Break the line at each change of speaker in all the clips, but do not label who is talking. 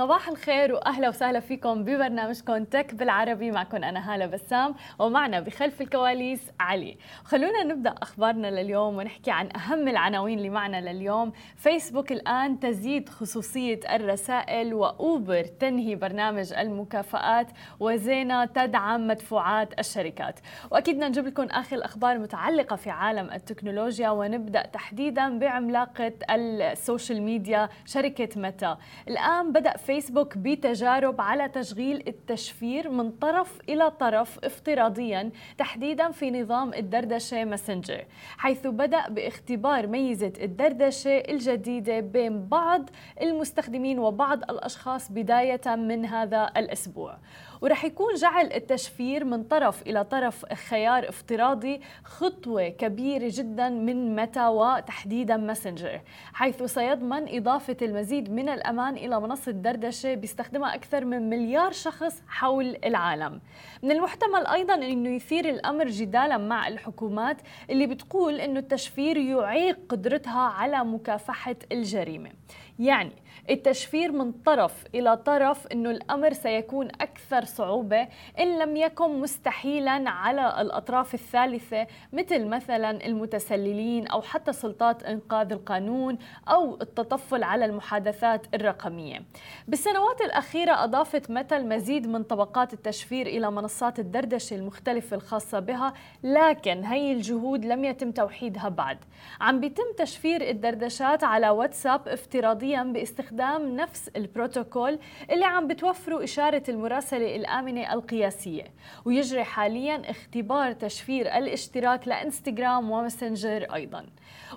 صباح الخير وأهلا وسهلا فيكم ببرنامجكم تك بالعربي. معكم أنا هالة بسام ومعنا بخلف الكواليس علي. خلونا نبدأ أخبارنا لليوم ونحكي عن أهم العناوين اللي معنا لليوم. فيسبوك الآن تزيد خصوصية الرسائل وأوبر تنهي برنامج المكافآت وزينة تدعم مدفوعات الشركات. وأكيد بدنا نجيب لكم آخر الاخبار المتعلقه في عالم التكنولوجيا ونبدأ تحديدا بعملاقة ال social media شركة ميتا الآن بدأ فيسبوك بتجارب على تشغيل التشفير من طرف إلى طرف افتراضيا تحديدا في نظام الدردشة ماسنجر حيث بدأ باختبار ميزة الدردشة الجديدة بين بعض المستخدمين وبعض الأشخاص بداية من هذا الأسبوع. ورح يكون جعل التشفير من طرف إلى طرف خيار افتراضي خطوة كبيرة جدا من ميتا وتحديدا ماسنجر حيث سيضمن إضافة المزيد من الأمان إلى منصة دردشة بيستخدمها أكثر من مليار شخص حول العالم. من المحتمل أيضا أنه يثير الأمر جدالا مع الحكومات اللي بتقول أنه التشفير يعيق قدرتها على مكافحة الجريمة. يعني التشفير من طرف إلى طرف أنه الأمر سيكون أكثر صعوبة إن لم يكن مستحيلا على الأطراف الثالثة مثل مثلا المتسللين أو حتى سلطات إنقاذ القانون أو التطفل على المحادثات الرقمية. بالسنوات الأخيرة أضافت متى المزيد من طبقات التشفير إلى منصات الدردشة المختلفة الخاصة بها لكن هي الجهود لم يتم توحيدها بعد. عم بيتم تشفير الدردشات على واتساب افتراضيا باستخدام نفس البروتوكول اللي عم بتوفره إشارة المراسلة الآمنة القياسية. ويجري حاليا اختبار تشفير الاشتراك لإنستغرام وماسنجر أيضا.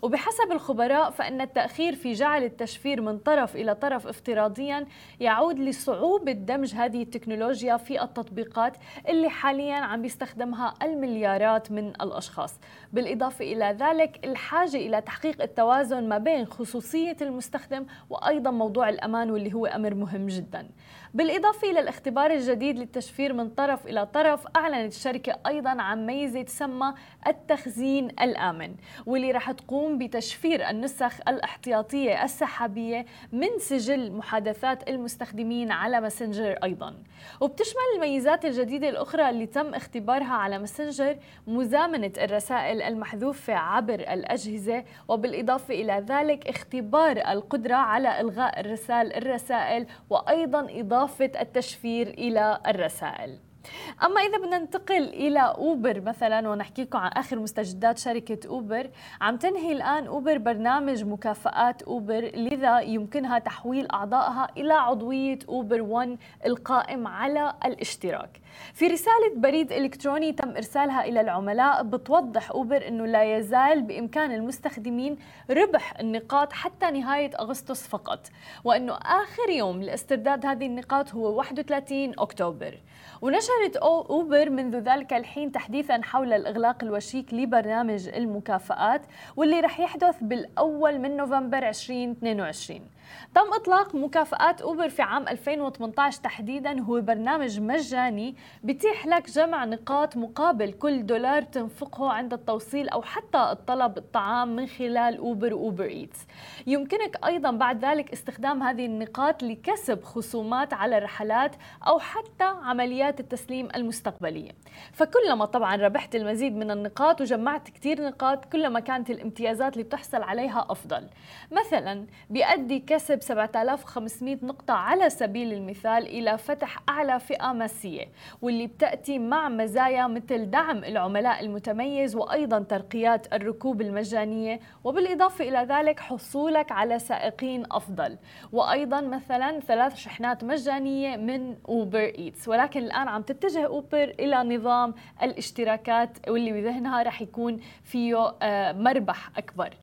وبحسب الخبراء فإن التأخير في جعل التشفير من طرف إلى طرف افتراضيا يعود لصعوبة دمج هذه التكنولوجيا في التطبيقات اللي حاليا عم بيستخدمها المليارات من الأشخاص. بالإضافة إلى ذلك الحاجة إلى تحقيق التوازن ما بين خصوصية المستخدم وأيضا موضوع الأمان واللي هو أمر مهم جدا. بالإضافة إلى الاختبار الجديد للتشفير من طرف إلى طرف أعلنت الشركة أيضا عن ميزة تسمى التخزين الآمن واللي رح تقوم بتشفير النسخ الاحتياطية السحابية من سجل محادثات المستخدمين على ماسنجر أيضا. وبتشمل الميزات الجديدة الأخرى اللي تم اختبارها على ماسنجر مزامنة الرسائل المحذوفة عبر الأجهزة وبالإضافة إلى ذلك اختبار القدرة على إلغاء الرسائل الرسائل وأيضا إضافة التشفير إلى الرسائل. أما إذا بدنا ننتقل إلى اوبر مثلا ونحكي لكم عن آخر مستجدات شركة اوبر عم تنهي الآن اوبر برنامج مكافآت اوبر لذا يمكنها تحويل أعضائها إلى عضوية اوبر 1 القائم على الاشتراك. في رسالة بريد إلكتروني تم إرسالها إلى العملاء بتوضح اوبر إنه لا يزال بإمكان المستخدمين ربح النقاط حتى نهاية أغسطس فقط وإنه آخر يوم لاسترداد هذه النقاط هو 31 أكتوبر. ونشرت أوبر منذ ذلك الحين تحديثا حول الإغلاق الوشيك لبرنامج المكافآت واللي رح يحدث بالأول من نوفمبر 2022 تم إطلاق مكافآت أوبر في عام 2018 تحديدا هو برنامج مجاني بتيح لك جمع نقاط مقابل كل دولار تنفقه عند التوصيل أو حتى الطلب الطعام من خلال أوبر وأوبر إيتس. يمكنك أيضا بعد ذلك استخدام هذه النقاط لكسب خصومات على الرحلات أو حتى عمليات التسليم المستقبلية. فكلما طبعا ربحت المزيد من النقاط وجمعت كثير نقاط كلما كانت الامتيازات اللي بتحصل عليها أفضل. مثلا بيؤدي كسب 7500 نقطة على سبيل المثال إلى فتح أعلى فئة ماسية واللي بتأتي مع مزايا مثل دعم العملاء المتميز وأيضا ترقيات الركوب المجانية وبالإضافة إلى ذلك حصولك على سائقين أفضل. وأيضا مثلا ثلاث شحنات مجانية من أوبر إيتس ولكن الآن عم تتجه أوبر إلى نظام الاشتراكات واللي بذهنها رح يكون فيه مربح أكبر.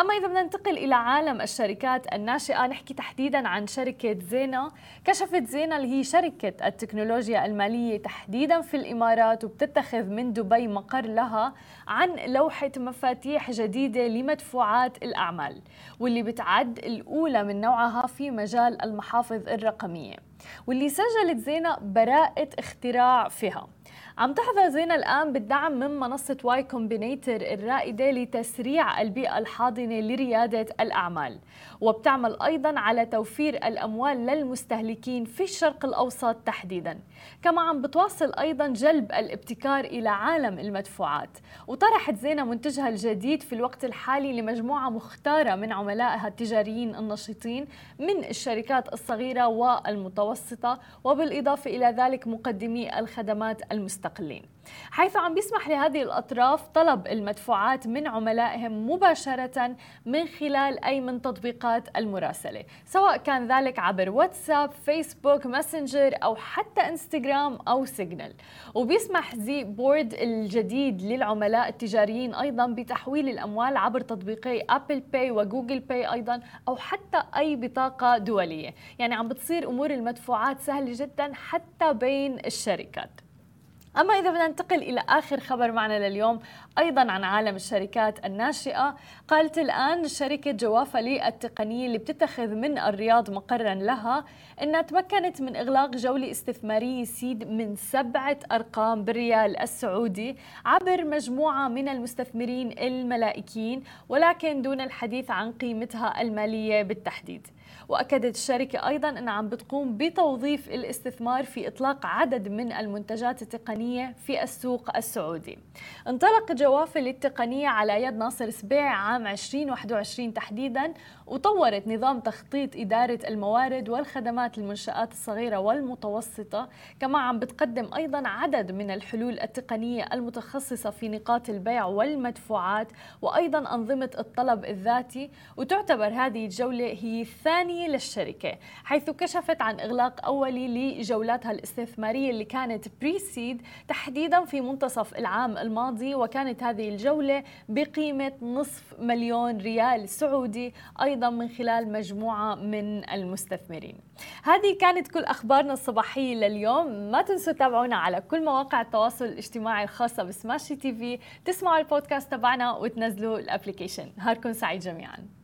أما إذا بدنا ننتقل إلى عالم الشركات الناشئة نحكي تحديدا عن شركة زينا كشفت زينا اللي هي شركة التكنولوجيا المالية تحديدا في الإمارات وبتتخذ من دبي مقر لها عن لوحة مفاتيح جديدة لمدفوعات الأعمال واللي بتعد الأولى من نوعها في مجال المحافظ الرقمية. واللي سجلت زينة براءة اختراع فيها. عم تحظى زينة الآن بالدعم من منصة Y Combinator الرائدة لتسريع البيئة الحاضنة لريادة الأعمال. وبتعمل أيضا على توفير الأموال للمستهلكين في الشرق الأوسط تحديدا. كما عم بتواصل أيضا جلب الابتكار إلى عالم المدفوعات. وطرحت زينة منتجها الجديد في الوقت الحالي لمجموعة مختارة من عملائها التجاريين النشيطين من الشركات الصغيرة والمتوسطة. وبالإضافة إلى ذلك مقدمي الخدمات المستقلين. حيث عم بيسمح لهذه الأطراف طلب المدفوعات من عملائهم مباشرة من خلال أي من تطبيقات المراسلة سواء كان ذلك عبر واتساب فيسبوك ماسنجر أو حتى إنستغرام أو سيجنال. وبيسمح the board الجديد للعملاء التجاريين أيضا بتحويل الأموال عبر تطبيقي أبل باي وجوجل باي أيضا أو حتى أي بطاقة دولية. يعني عم بتصير أمور المدفوعات سهلة جدا حتى بين الشركات. أما إذا بدنا ننتقل إلى آخر خبر معنا لليوم أيضا عن عالم الشركات الناشئة. قالت الآن شركة جوافة التقنية اللي بتتخذ من الرياض مقرا لها أنها تمكنت من إغلاق جولة استثمارية سيد من سبعة أرقام بالريال السعودي عبر مجموعة من المستثمرين الملائكيين ولكن دون الحديث عن قيمتها المالية بالتحديد. وأكدت الشركة أيضا انها عم بتقوم بتوظيف الاستثمار في إطلاق عدد من المنتجات التقنية في السوق السعودي. انطلق جوافل التقنية على يد ناصر سبيع عام 2021 تحديدا وطورت نظام تخطيط إدارة الموارد والخدمات للمنشآت الصغيرة والمتوسطة، كما عم بتقدم أيضا عدد من الحلول التقنية المتخصصة في نقاط البيع والمدفوعات وأيضا أنظمة الطلب الذاتي وتعتبر هذه الجولة هي الثانية ثانية للشركة حيث كشفت عن إغلاق أولي لجولاتها الاستثمارية اللي كانت بري سيد تحديدا في منتصف العام الماضي وكانت هذه الجولة بقيمة نصف مليون ريال سعودي أيضا من خلال مجموعة من المستثمرين. هذه كانت كل أخبارنا الصباحية لليوم. ما تنسوا تتابعونا على كل مواقع التواصل الاجتماعي الخاصة بسماشي TV. تسمعوا البودكاست تبعنا وتنزلوا ال application. نهاركم سعيد جميعاً.